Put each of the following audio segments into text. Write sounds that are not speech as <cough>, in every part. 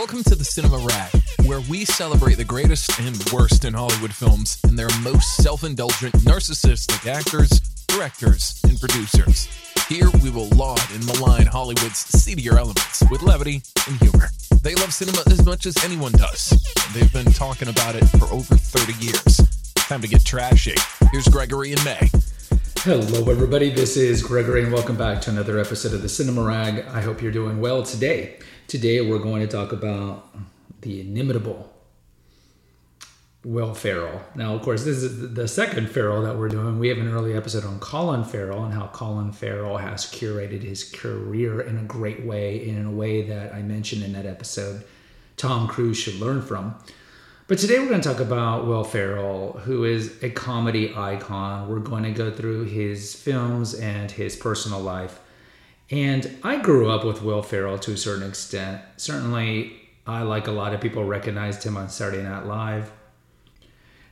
Welcome to the Cinema Rag, where we celebrate the greatest and worst in Hollywood films and their most self indulgent, narcissistic actors, directors, and producers. Here we will laud and malign Hollywood's seedier elements with levity and humor. They love cinema as much as anyone does. and They've been talking about it for over 30 years. Time to get trashy. Here's Gregory and May. Hello, everybody. This is Gregory, and welcome back to another episode of the Cinema Rag. I hope you're doing well today. Today, we're going to talk about the inimitable Will Ferrell. Now, of course, this is the second Ferrell that we're doing. We have an early episode on Colin Farrell and how Colin Farrell has curated his career in a great way, in a way that I mentioned in that episode Tom Cruise should learn from. But today we're going to talk about Will Ferrell, who is a comedy icon. We're going to go through his films and his personal life. And I grew up with Will Ferrell to a certain extent. Certainly, I, like a lot of people, recognized him on Saturday Night Live.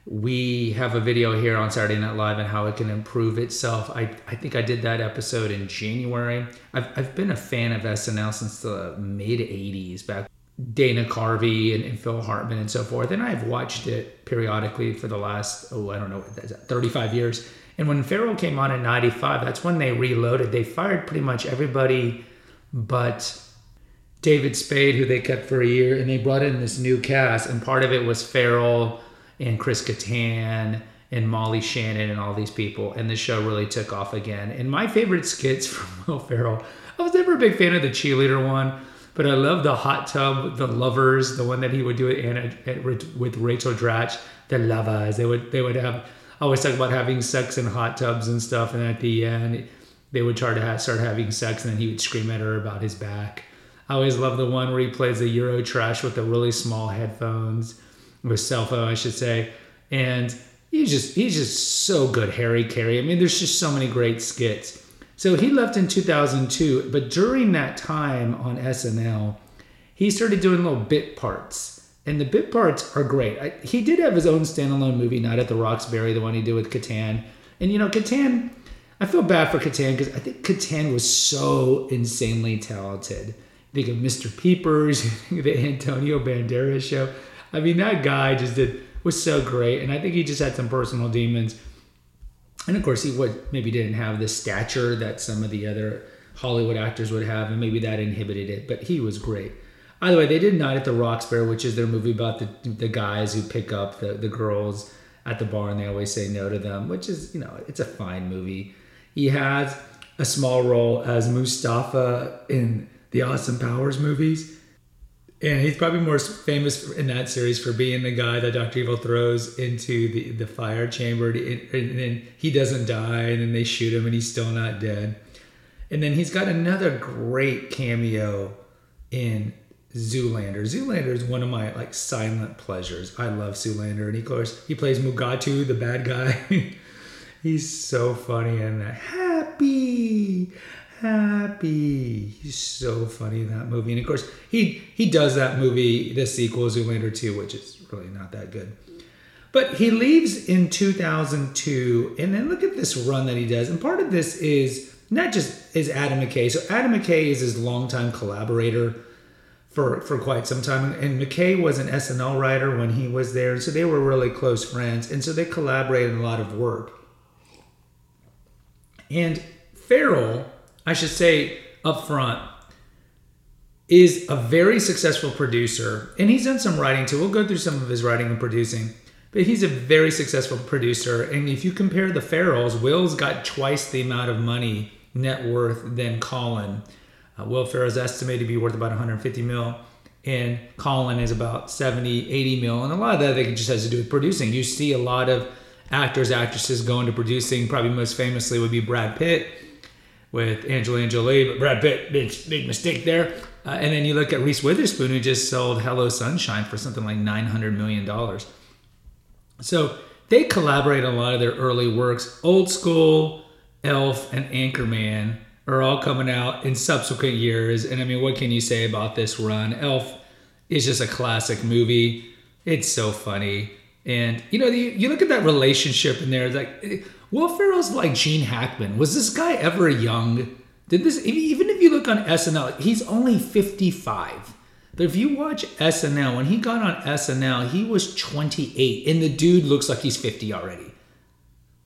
We have a video here on Saturday Night Live and how it can improve itself. I, I think I did that episode in January. I've, I've been a fan of SNL since the mid 80s, back Dana Carvey and, and, Phil Hartman and so forth. And I've watched it periodically for the last, oh, I don't know, 35 years. And when Ferrell came on in 95, that's when they reloaded. They fired pretty much everybody but David Spade, who they kept for a year, and they brought in this new cast. And part of it was Ferrell and Chris Kattan and Molly Shannon and all these people. And the show really took off again. And my favorite skits <laughs> from Will Ferrell, I was never a big fan of the cheerleader one but I love the hot tub, the lovers, the one that he would do it uh, Anna, with Rachel Dratch, the lovers. They would they would have always talk about having sex in hot tubs and stuff, and at the end they would try to have, start having sex, and then he would scream at her about his back. I always love the one where he plays the Euro trash with the really small headphones, with cell phone, I should say, and he's just he's just so good, Harry Carey. I mean, there's just so many great skits. So he left in 2002, but during that time on SNL, he started doing little bit parts. And the bit parts are great. I, he did have his own standalone movie, Night at the Roxbury, the one he did with Kattan. And you know, Kattan, I feel bad for Kattan because I think Kattan was so insanely talented. Think of Mr. Peepers, <laughs> the Antonio Banderas show. I mean, that guy just did was so great, and I think he just had some personal demons and of course he would maybe didn't have the stature that some of the other Hollywood actors would have, and maybe that inhibited it. But he was great. By the way, they did Night at the Roxbury, which is their movie about the the guys who pick up the the girls at the bar and they always say no to them, which is you know it's a fine movie. He has a small role as Mustafa in the Austin Powers movies and he's probably more famous in that series for being the guy that Doctor Evil throws into the, the fire chamber, and then he doesn't die, and then they shoot him, and he's still not dead. And then he's got another great cameo in Zoolander. Zoolander is one of my like silent pleasures. I love Zoolander, and he, of course he plays Mugatu, the bad guy. <laughs> he's so funny and happy happy. He's so funny in that movie. And of course, he he does that movie, the sequel, Zoolander 2, which is really not that good. But he leaves in 2002, and then look at this run that he does. And part of this is not just is Adam McKay. So Adam McKay is his longtime collaborator for for quite some time, and McKay was an SNL writer when he was there, and so they were really close friends, and so they collaborated in a lot of work. And Ferrell I should say up front, is a very successful producer, and he's done some writing too. We'll go through some of his writing and producing, but he's a very successful producer. And if you compare the Ferrells, Will's got twice the amount of money net worth than Colin. Uh, Will Ferrell's estimated to be worth about 150 mil, and Colin is about 70, 80 mil. And a lot of that I think just has to do with producing. You see a lot of actors, actresses going to producing. Probably most famously would be Brad Pitt with Angelina Jolie, but Brad Pitt, big, big mistake there. Uh, and then you look at Reese Witherspoon, who just sold Hello Sunshine for something like $900 million. So they collaborate on a lot of their early works. Old School, Elf, and Anchorman are all coming out in subsequent years. And I mean, what can you say about this run? Elf is just a classic movie. It's so funny. And you know, you, you look at that relationship in there, like Will Ferrell's like Gene Hackman. Was this guy ever young? Did this even if you look on SNL, he's only 55. But if you watch SNL, when he got on SNL, he was 28, and the dude looks like he's 50 already.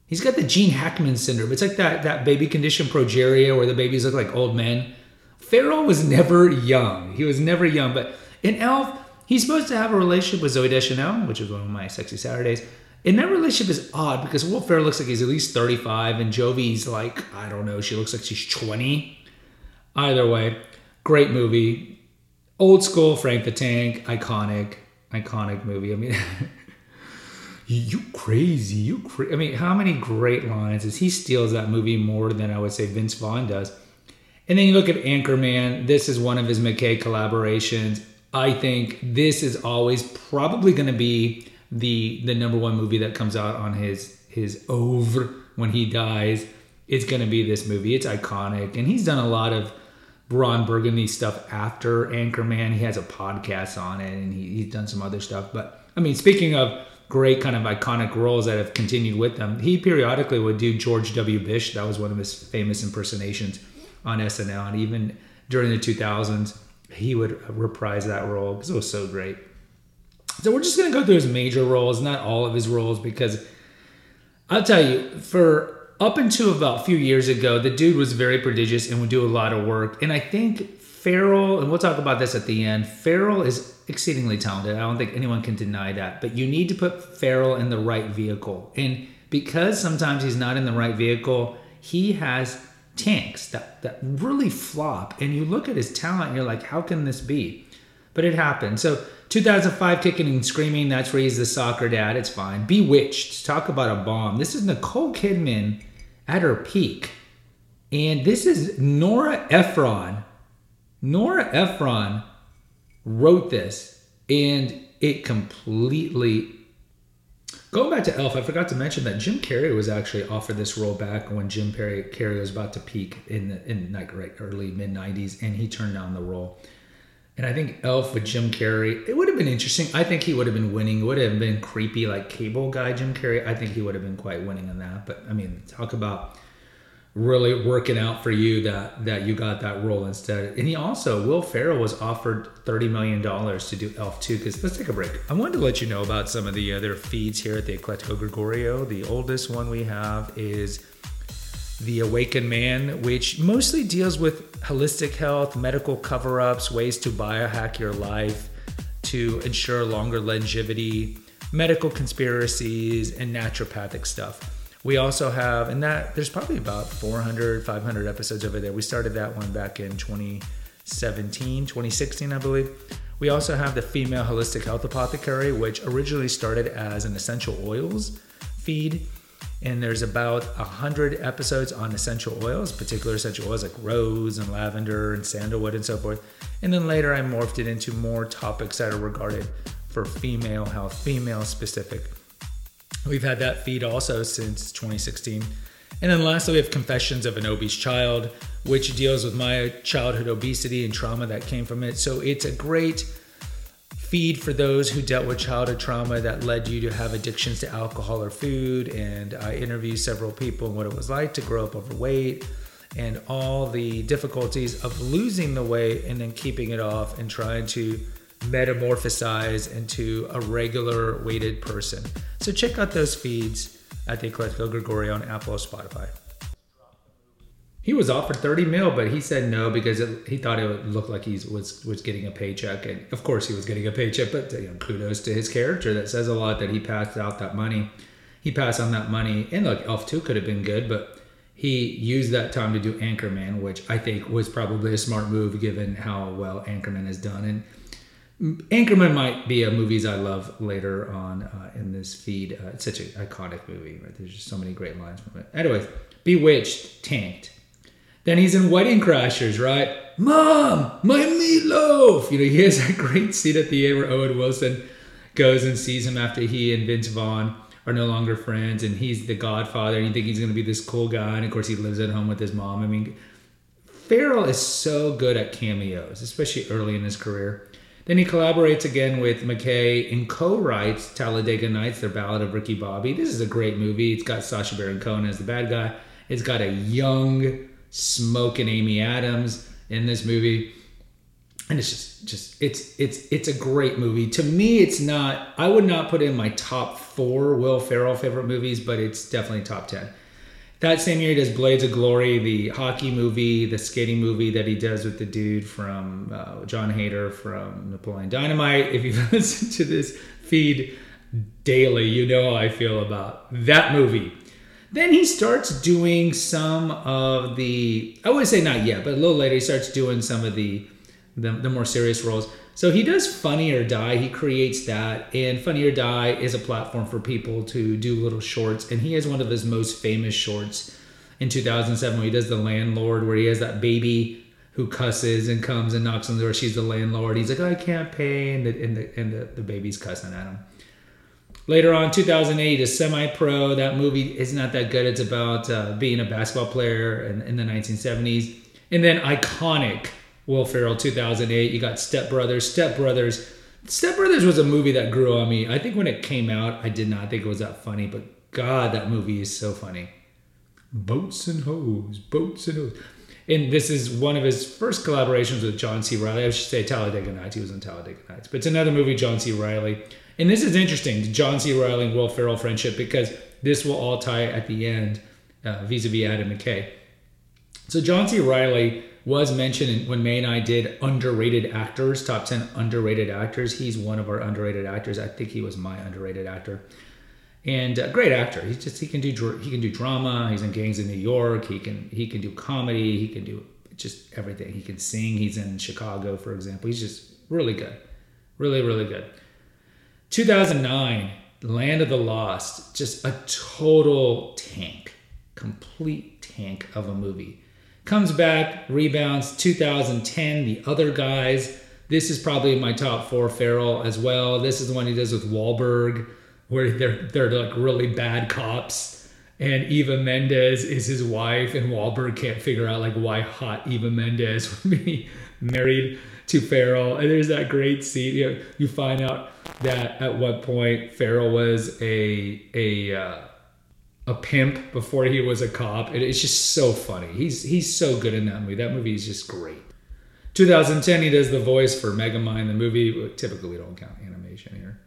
He's got the Gene Hackman syndrome. It's like that that baby condition progeria where the babies look like old men. Ferrell was never young. He was never young. But in Elf, he's supposed to have a relationship with Zooey Deschanel, which is one of my sexy Saturdays. And that relationship is odd because Will Ferrell looks like he's at least 35 and Jovi's like, I don't know, she looks like she's 20. Either way, great movie. Old school Frank the Tank, iconic, iconic movie. I mean, <laughs> you crazy, you crazy. I mean, how many great lines is he steals that movie more than I would say Vince Vaughn does. And then you look at Anchorman. This is one of his McKay collaborations. I think this is always probably going to be the the number one movie that comes out on his his over when he dies. It's going to be this movie. It's iconic, and he's done a lot of Ron Burgundy stuff after Anchorman. He has a podcast on it, and he, he's done some other stuff. But I mean, speaking of great kind of iconic roles that have continued with them. He periodically would do George W. Bush. That was one of his famous impersonations on SNL. And even during the 2000s, he would reprise that role because it was so great. So we're just going to go through his major roles, not all of his roles, because I'll tell you, for up until about a few years ago, the dude was very prodigious and would do a lot of work. And I think Ferrell, and we'll talk about this at the end, Ferrell is exceedingly talented. I don't think anyone can deny that. But you need to put Ferrell in the right vehicle. And because sometimes he's not in the right vehicle, he has tanks that, that really flop. And you look at his talent and you're like, how can this be? But it happened. So 2005 Kicking and Screaming, that's where he's the soccer dad. It's fine. Bewitched, talk about a bomb. This is Nicole Kidman at her peak. And this is Nora Ephron. Nora Ephron wrote this and it completely going back to elf i forgot to mention that jim carrey was actually offered this role back when jim carrey, carrey was about to peak in the, in like right early mid 90s and he turned down the role and i think elf with jim carrey it would have been interesting i think he would have been winning it would have been creepy like cable guy jim carrey i think he would have been quite winning on that but i mean talk about really working out for you that that you got that role instead. And he also, Will Ferrell was offered thirty million dollars to do Elf two. Because let's take a break. I wanted to let you know about some of the other feeds here at the Eclectico Gregorio. The oldest one we have is the Awakened Man, which mostly deals with holistic health, medical cover-ups, ways to biohack your life to ensure longer longevity, medical conspiracies, and naturopathic stuff. We also have, and that there's probably about 400, 500 episodes over there. We started that one back in 2017, 2016, I believe. We also have the Female Holistic Health Apothecary, which originally started as an essential oils feed. And there's about 100 episodes on essential oils, particular essential oils like rose and lavender and sandalwood and so forth. And then later I morphed it into more topics that are regarded for female health, female specific We've had that feed also since 2016. And then lastly, we have Confessions of an Obese Child, which deals with my childhood obesity and trauma that came from it. So it's a great feed for those who dealt with childhood trauma that led you to have addictions to alcohol or food. And I interviewed several people and what it was like to grow up overweight and all the difficulties of losing the weight and then keeping it off and trying to metamorphosize into a regular weighted person. So check out those feeds at the Eclectico Gregorio on Apple or Spotify. He was offered 30 mil, but he said no because it, he thought it would look like he was was getting a paycheck, and of course he was getting a paycheck. But you know, kudos to his character. That says a lot that he passed out that money. He passed on that money, and look, Elf Two could have been good, but he used that time to do Anchorman, which I think was probably a smart move given how well Anchorman has done. And Anchorman might be a movies I love later on uh, in this feed. Uh, it's such an iconic movie, right? There's just so many great lines from it. Anyway, Bewitched, tanked. Then he's in Wedding Crashers, right? Mom, my meatloaf. You know, he has <laughs> that great scene at the end where Owen Wilson goes and sees him after he and Vince Vaughn are no longer friends, and he's the Godfather, and you think he's going to be this cool guy, and of course he lives at home with his mom. I mean, Ferrell is so good at cameos, especially early in his career. Then he collaborates again with McKay and co-writes Talladega Nights, their Ballad of Ricky Bobby. This is a great movie. It's got Sacha Baron Cohen as the bad guy. It's got a young, smoking Amy Adams in this movie. and it's just just it's it's it's a great movie. To me, it's not. I would not put in my top four Will Ferrell favorite movies, but it's definitely top ten. That same year, he does Blades of Glory, the hockey movie, the skating movie that he does with the dude from uh, Jon Heder from Napoleon Dynamite. If you <laughs> listen to this feed daily, you know how I feel about that movie. Then he starts doing some of the, I would say not yet, but a little later, he starts doing some of the, the, the more serious roles. So he does Funny or Die. He creates that, and Funny or Die is a platform for people to do little shorts. And he has one of his most famous shorts in 2007 where he does the landlord, where he has that baby who cusses and comes and knocks on the door. She's the landlord. He's like, oh, I can't pay, and the and the, and the, the baby's cussing at him. Later on, 2008 is Semi Pro. That movie is not that good. It's about uh, being a basketball player in, in the 1970s. And then iconic Will Ferrell 2008. You got Step Brothers. Step Brothers. Step Brothers was a movie that grew on me. I think when it came out, I did not think it was that funny, but God, that movie is so funny. Boats and hoes, boats and hoes. And this is one of his first collaborations with John C. Reilly. I should say Talladega Nights. He was in Talladega Nights. But it's another movie, John C. Reilly. And this is interesting, the John C. Reilly and Will Ferrell friendship, because this will all tie at the end uh, vis-a-vis Adam McKay. So John C. Reilly was mentioned when May and I did underrated actors, top 10 underrated actors. He's one of our underrated actors. I think he was my underrated actor. And a great actor. He just he can do he can do drama. He's in Gangs in New York. He can he can do comedy. He can do just everything. He can sing. He's in Chicago, for example. He's just really good. Really really good. 2009, Land of the Lost, just a total tank, complete tank of a movie comes back, rebounds. 2010, The Other Guys. This is probably my top four Ferrell as well. This is the one he does with Wahlberg, where they're they're like really bad cops, and Eva Mendes is his wife, and Wahlberg can't figure out like why hot Eva Mendes <laughs> would be married to Ferrell. And there's that great scene. You, know, you find out that at what point Ferrell was a a uh, a pimp before he was a cop. it's just so funny. He's he's so good in that movie. That movie is just great. 2010, he does the voice for Megamind. The movie typically we don't count animation here,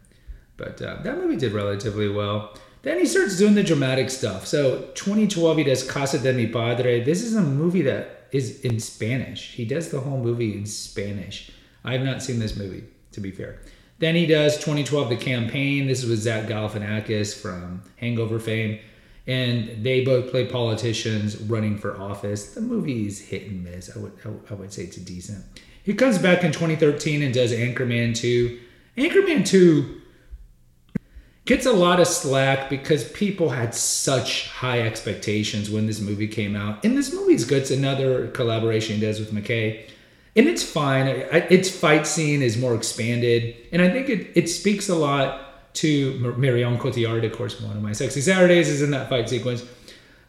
but uh, that movie did relatively well. Then he starts doing the dramatic stuff. So 2012, he does Casa de mi Padre. This is a movie that is in Spanish. He does the whole movie in Spanish. I have not seen this movie, to be fair. Then he does 2012, The Campaign. This is with Zach Galifianakis from Hangover fame and they both play politicians running for office. The movie is hit and miss. I would I would say it's decent. He comes back in 2013 and does Anchorman 2. Anchorman 2 gets a lot of slack because people had such high expectations when this movie came out. And this movie is good. It's another collaboration he does with McKay. And it's fine. Its fight scene is more expanded. And I think it, it speaks a lot to Marion Cotillard, of course, one of my sexy Saturdays is in that fight sequence.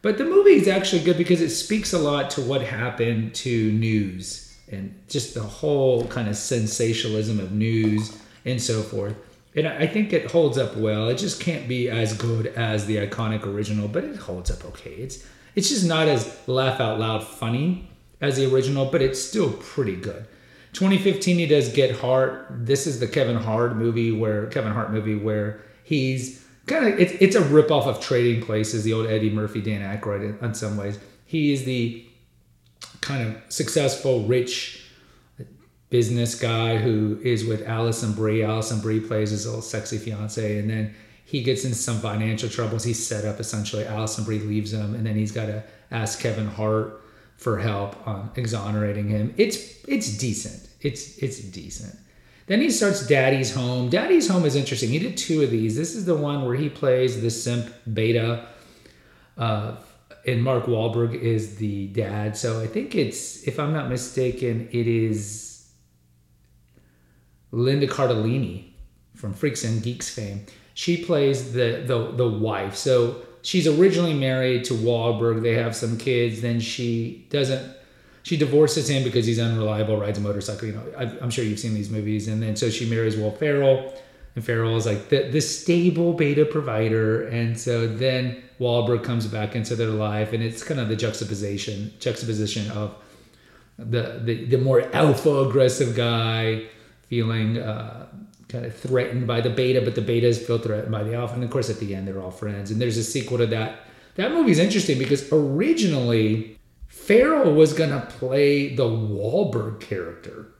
But the movie is actually good because it speaks a lot to what happened to news and just the whole kind of sensationalism of news and so forth. And I think it holds up well. It just can't be as good as the iconic original, but it holds up okay. It's it's just not as laugh out loud funny as the original, but it's still pretty good. 2015 he does Get Hard. This is the Kevin Hart movie where Kevin Hart movie where he's kind of it's it's a ripoff of Trading Places, the old Eddie Murphy, Dan Aykroyd in, in some ways. He is the kind of successful, rich business guy who is with Alison Brie. Alison Brie plays his little sexy fiance, and then he gets into some financial troubles. He's set up essentially. Alison Brie leaves him, and then he's got to ask Kevin Hart for help on exonerating him. It's it's decent. It's it's decent. Then he starts Daddy's Home. Daddy's Home is interesting. He did two of these. This is the one where he plays the simp beta, uh, and Mark Wahlberg is the dad. So I think it's, if I'm not mistaken, it is Linda Cardellini from Freaks and Geeks fame. She plays the the the wife. So she's originally married to Wahlberg. They have some kids. Then she doesn't she divorces him because he's unreliable, rides a motorcycle. You know, I, am sure you've seen these movies. And then so she marries Will Ferrell, and Ferrell is like the, the stable beta provider. And so then Wahlberg comes back into their life, and it's kind of the juxtaposition juxtaposition of the the, the more alpha aggressive guy feeling uh, kind of threatened by the beta, but the beta is feel threatened by the alpha. And of course, at the end, they're all friends. And there's a sequel to that. That movie's interesting because originally Ferrell was gonna play the Wahlberg character.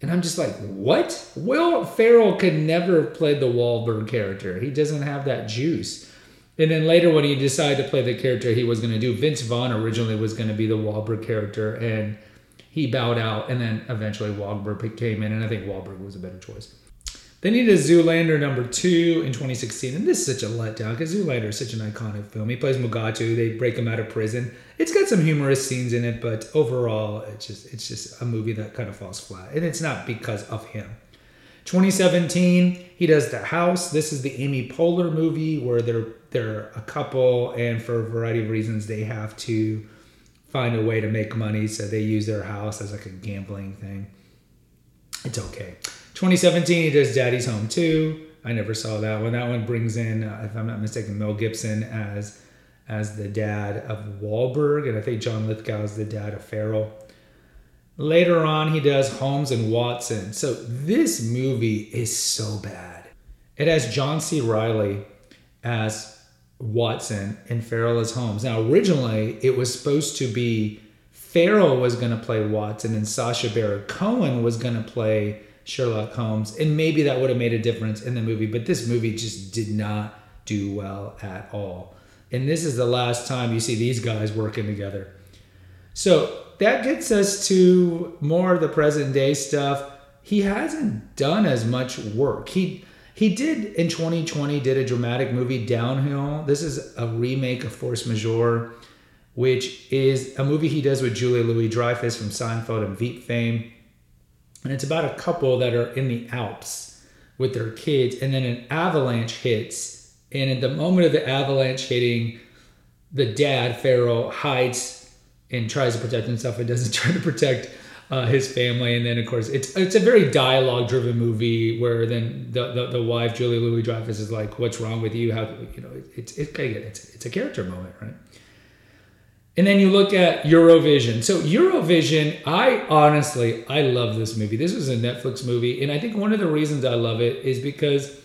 And I'm just like, what? Will Ferrell could never have played the Wahlberg character. He doesn't have that juice. And then later, when he decided to play the character he was going to do, Vince Vaughn originally was going to be the Wahlberg character, and he bowed out. And then eventually Wahlberg came in, and I think Wahlberg was a better choice. They needed Zoolander number two in 2016, and this is such a letdown because Zoolander is such an iconic film. He plays Mugatu. They break him out of prison. It's got some humorous scenes in it, but overall, it's just it's just a movie that kind of falls flat, and it's not because of him. 2017, he does The House. This is the Amy Poehler movie where they're they're a couple, and for a variety of reasons, they have to find a way to make money, so they use their house as like a gambling thing. It's okay. 2017, he does Daddy's Home 2. I never saw that one. That one brings in, uh, if I'm not mistaken, Mel Gibson as as the dad of Wahlberg, and I think John Lithgow is the dad of Ferrell. Later on, he does Holmes and Watson. So this movie is so bad. It has John C. Reilly as Watson and Ferrell as Holmes. Now, originally, it was supposed to be Ferrell was going to play Watson and Sacha Baron Cohen was going to play Sherlock Holmes, and maybe that would have made a difference in the movie. But this movie just did not do well at all. And this is the last time you see these guys working together. So that gets us to more of the present day stuff. He hasn't done as much work. He he did in 2020 did a dramatic movie Downhill. This is a remake of Force Majeure, which is a movie he does with Julia Louis Dreyfus from Seinfeld and Veep fame and it's about a couple that are in the Alps with their kids, and then an avalanche hits. And at the moment of the avalanche hitting, the dad, Ferrell, hides and tries to protect himself and doesn't <laughs> try to protect uh, his family. And then, of course, it's it's a very dialogue driven movie where then the, the, the wife, Julia Louis Dreyfus, is like, What's wrong with you? How, you know, it's, it's, it's, it's a character moment, right? And then you look at Eurovision. So Eurovision, I honestly, I love this movie. This is a Netflix movie, and I think one of the reasons I love it is because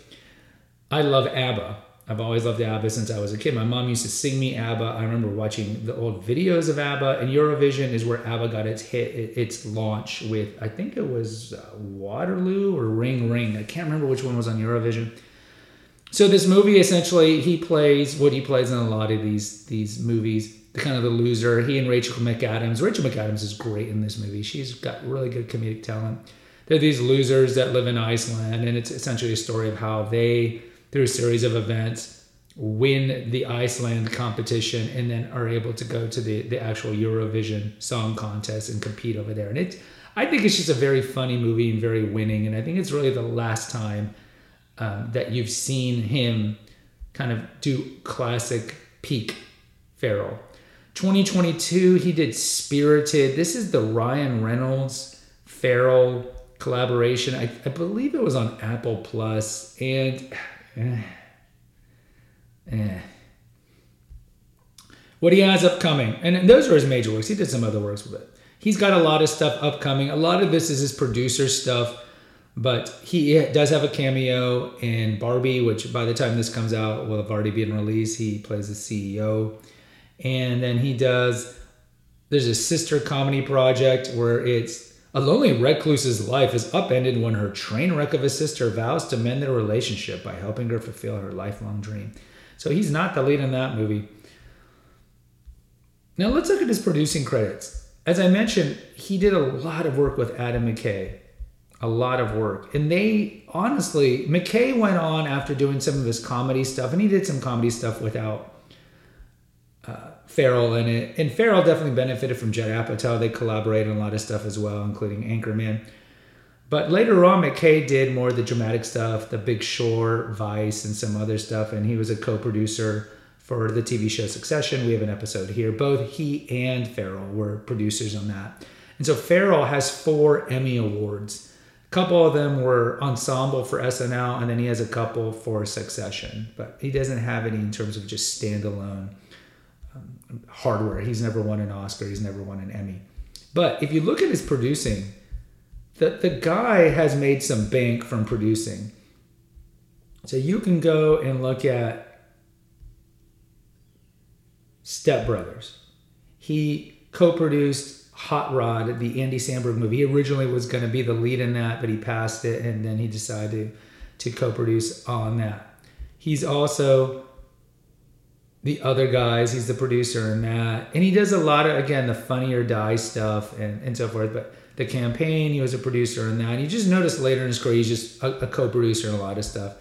I love ABBA. I've always loved ABBA since I was a kid. My mom used to sing me ABBA. I remember watching the old videos of ABBA, and Eurovision is where ABBA got its hit, its launch with I think it was uh, Waterloo or Ring Ring. I can't remember which one was on Eurovision. So this movie essentially, he plays what he plays in a lot of these these movies The kind of the loser. He and Rachel McAdams. Rachel McAdams is great in this movie. She's got really good comedic talent. They're these losers that live in Iceland, and it's essentially a story of how they, through a series of events, win the Iceland competition and then are able to go to the, the actual Eurovision song contest and compete over there. And it, I think it's just a very funny movie and very winning. And I think it's really the last time um, that you've seen him kind of do classic peak Ferrell 2022, he did Spirited. This is the Ryan Reynolds Ferrell collaboration. I, I believe it was on Apple Plus, and eh, eh. what he has upcoming, and those are his major works. He did some other works, but he's got a lot of stuff upcoming. A lot of this is his producer stuff, but he does have a cameo in Barbie, which by the time this comes out will have already been released. He plays the CEO and then he does there's a sister comedy project where it's a lonely recluse's life is upended when her train wreck of a sister vows to mend their relationship by helping her fulfill her lifelong dream. So he's not the lead in that movie. Now let's look at his producing credits. As I mentioned, he did a lot of work with Adam McKay. A lot of work. And they honestly, McKay went on after doing some of his comedy stuff, and he did some comedy stuff without uh, Ferrell in it. And Ferrell definitely benefited from Judd Apatow. They collaborated on a lot of stuff as well, including Anchorman. But later on, McKay did more of the dramatic stuff, The Big Short, Vice, and some other stuff. And he was a co producer for the TV show Succession. We have an episode here. Both he and Ferrell were producers on that. And so Ferrell has four Emmy Awards. A couple of them were ensemble for SNL, and then he has a couple for Succession. But he doesn't have any in terms of just standalone hardware. He's never won an Oscar. He's never won an Emmy. But if you look at his producing, the, the guy has made some bank from producing. So you can go and look at Step Brothers. He co produced Hot Rod, the Andy Samberg movie. He originally was going to be the lead in that, but he passed it and then he decided to co produce on that. He's also the other guys. He's the producer in that. And he does a lot of, again, the Funny or Die stuff and, and so forth. But the campaign, he was a producer in that. And you just notice later in his career, he's just a, a co producer in a lot of stuff.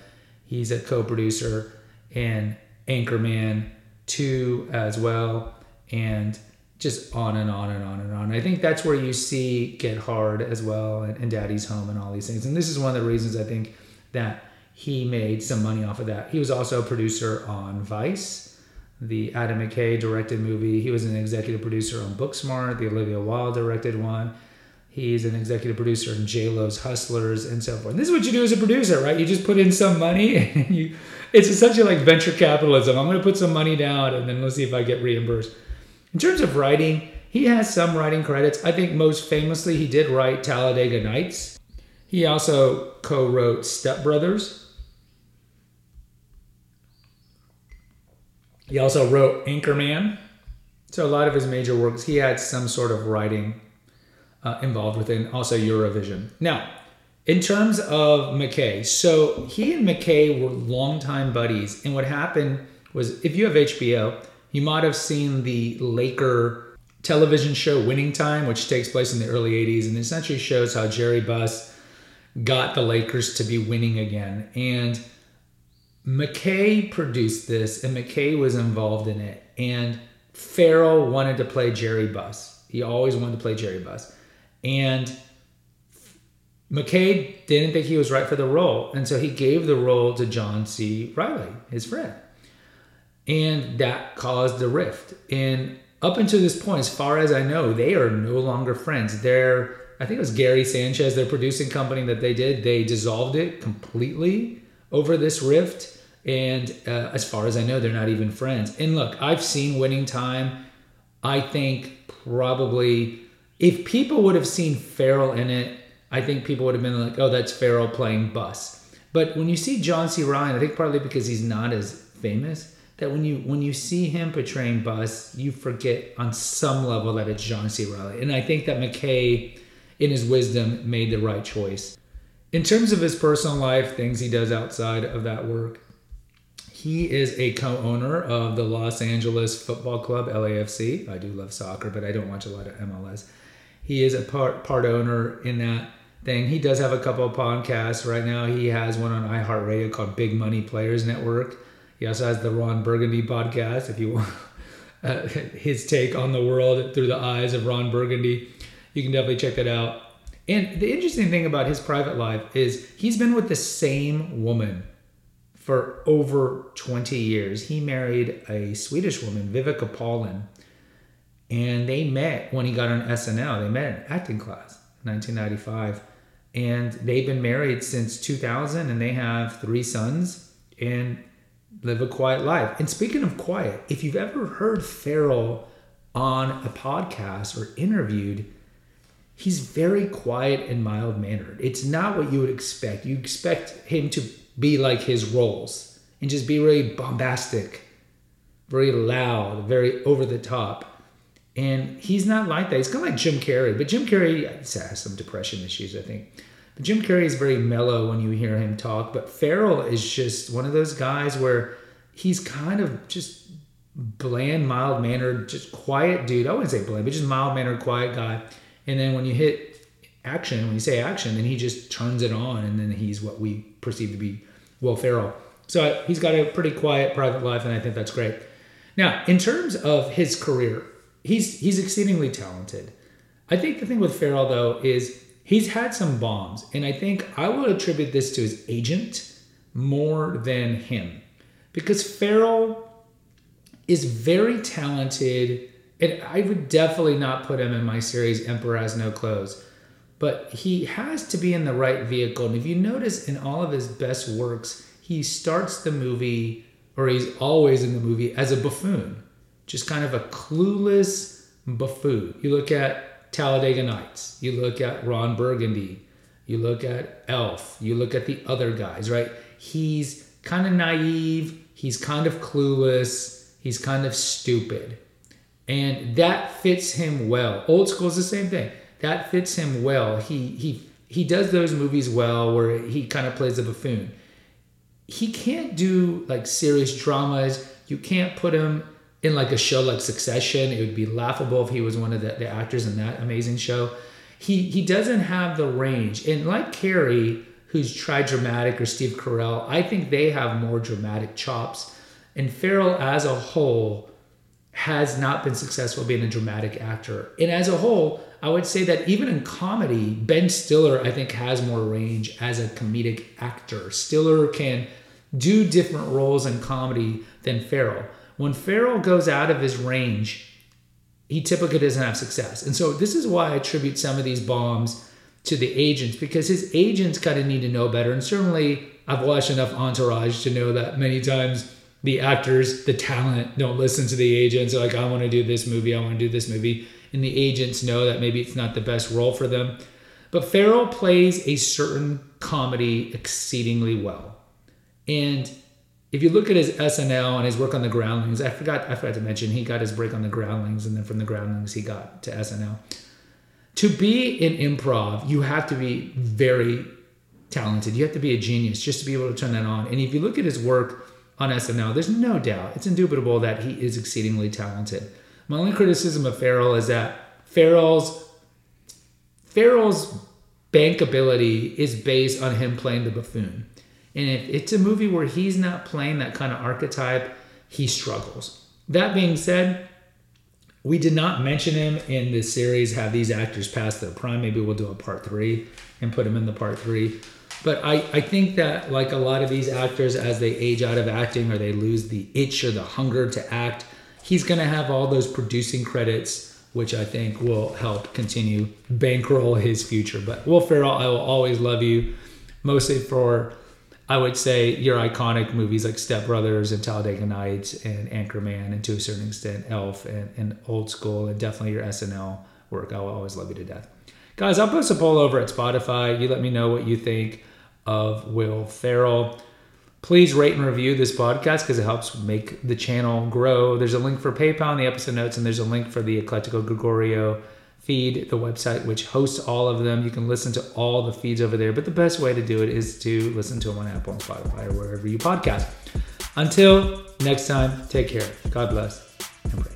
He's a co producer in Anchorman 2 as well. And just on and on and on and on. I think that's where you see Get Hard as well and, and Daddy's Home and all these things. And this is one of the reasons I think that he made some money off of that. He was also a producer on Vice, the Adam McKay directed movie. He was an executive producer on Booksmart, the Olivia Wilde directed one. He's an executive producer in J Lo's Hustlers and so forth. And this is what you do as a producer, right? You just put in some money <laughs> and you it's essentially like venture capitalism. I'm gonna put some money down and then let's see if I get reimbursed. In terms of writing, he has some writing credits. I think most famously he did write Talladega Nights. He also co-wrote Step Brothers, He also wrote Anchorman. So a lot of his major works, he had some sort of writing uh, involved within. Also Eurovision. Now, in terms of McKay, so he and McKay were longtime buddies, and what happened was, if you have HBO, you might have seen the Laker television show Winning Time, which takes place in the early '80s, and essentially shows how Jerry Buss got the Lakers to be winning again, and McKay produced this, and McKay was involved in it. And Farrell wanted to play Jerry Buss. He always wanted to play Jerry Buss. And McKay didn't think he was right for the role. And so he gave the role to John C. Reilly, his friend. And that caused a rift. And up until this point, as far as I know, they are no longer friends. They're, I think it was Gary Sanchez, their producing company that they did, they dissolved it completely over this rift and uh, as far as I know, they're not even friends. And look, I've seen Winning Time. I think probably if people would have seen Ferrell in it, I think people would have been like, oh, that's Ferrell playing Buss. But when you see John C. Ryan, I think partly because he's not as famous, that when you when you see him portraying Buss, you forget on some level that it's John C. Reilly. And I think that McKay, in his wisdom, made the right choice. In terms of his personal life, things he does outside of that work, he is a co-owner of the Los Angeles Football Club LAFC. I do love soccer, but I don't watch a lot of MLS. He is a part part owner in that thing. He does have a couple of podcasts right now. He has one on iHeartRadio called Big Money Players Network. He also has the Ron Burgundy podcast. If you want <laughs> uh, his take on the world through the eyes of Ron Burgundy, you can definitely check that out. And the interesting thing about his private life is he's been with the same woman for over 20 years. He married a Swedish woman, Viveca Paulin, and they met when he got on SNL. They met in acting class, 1995, and they've been married since 2000, and they have three sons and live a quiet life. And speaking of quiet, if you've ever heard Ferrell on a podcast or interviewed, he's very quiet and mild mannered. It's not what you would expect. You expect him to be like his roles and just be really bombastic, very loud, very over the top. And he's not like that. He's kind of like Jim Carrey, but Jim Carrey has some depression issues, I think. But Jim Carrey is very mellow when you hear him talk. But Ferrell is just one of those guys where he's kind of just bland, mild mannered, just quiet dude. I wouldn't say bland, but just mild mannered, quiet guy. And then when you hit action, when you say action, then he just turns it on, and then he's what we perceive to be Will Ferrell. So he's got a pretty quiet private life, and I think that's great. Now, in terms of his career, he's he's exceedingly talented. I think the thing with Ferrell though is he's had some bombs, and I think I will attribute this to his agent more than him, because Ferrell is very talented, and I would definitely not put him in my series Emperor Has No Clothes but he has to be in the right vehicle. And if you notice in all of his best works, he starts the movie, or he's always in the movie, as a buffoon, just kind of a clueless buffoon. You look at Talladega Nights, you look at Ron Burgundy, you look at Elf, you look at the other guys, right? He's kind of naive, he's kind of clueless, he's kind of stupid. And that fits him well. Old school is the same thing. That fits him well. He he he does those movies well where he kind of plays a buffoon. He can't do like serious dramas. You can't put him in like a show like Succession. It would be laughable if he was one of the, the actors in that amazing show. He he doesn't have the range. And like Carrey, who's tried dramatic, or Steve Carell, I think they have more dramatic chops. And Ferrell as a whole has not been successful being a dramatic actor. And as a whole, I would say that even in comedy, Ben Stiller, I think, has more range as a comedic actor. Stiller can do different roles in comedy than Ferrell. When Ferrell goes out of his range, he typically doesn't have success. And so this is why I attribute some of these bombs to the agents because his agents kind of need to know better. And certainly I've watched enough Entourage to know that many times the actors, the talent don't listen to the agents. They're like, I want to do this movie, I want to do this movie. And the agents know that maybe it's not the best role for them. But Ferrell plays a certain comedy exceedingly well. And if you look at his SNL and his work on the Groundlings, I forgot I forgot to mention he got his break on the Groundlings, and then from the Groundlings he got to SNL. To be in improv, you have to be very talented. You have to be a genius just to be able to turn that on. And if you look at his work on SNL, there's no doubt, it's indubitable that he is exceedingly talented. My only criticism of Ferrell is that Ferrell's Ferrell's bankability is based on him playing the buffoon. And if it's a movie where he's not playing that kind of archetype, he struggles. That being said, we did not mention him in the series, have these actors pass their prime. Maybe we'll do a part three and put him in the part three. But I, I think that, like a lot of these actors, as they age out of acting or they lose the itch or the hunger to act, he's going to have all those producing credits, which I think will help continue bankroll his future. But Will Ferrell, I will always love you, mostly for I would say your iconic movies like Step Brothers and Talladega Nights and Anchorman, and to a certain extent Elf and, and Old School, and definitely your SNL work. I will always love you to death. Guys, I'll post a poll over at Spotify. You let me know what you think of Will Ferrell. Please rate and review this podcast because it helps make the channel grow. There's a link for PayPal in the episode notes, and there's a link for the Eclectico Gregorio feed, the website which hosts all of them. You can listen to all the feeds over there, but the best way to do it is to listen to them on Apple and Spotify or wherever you podcast. Until next time, take care. God bless and pray.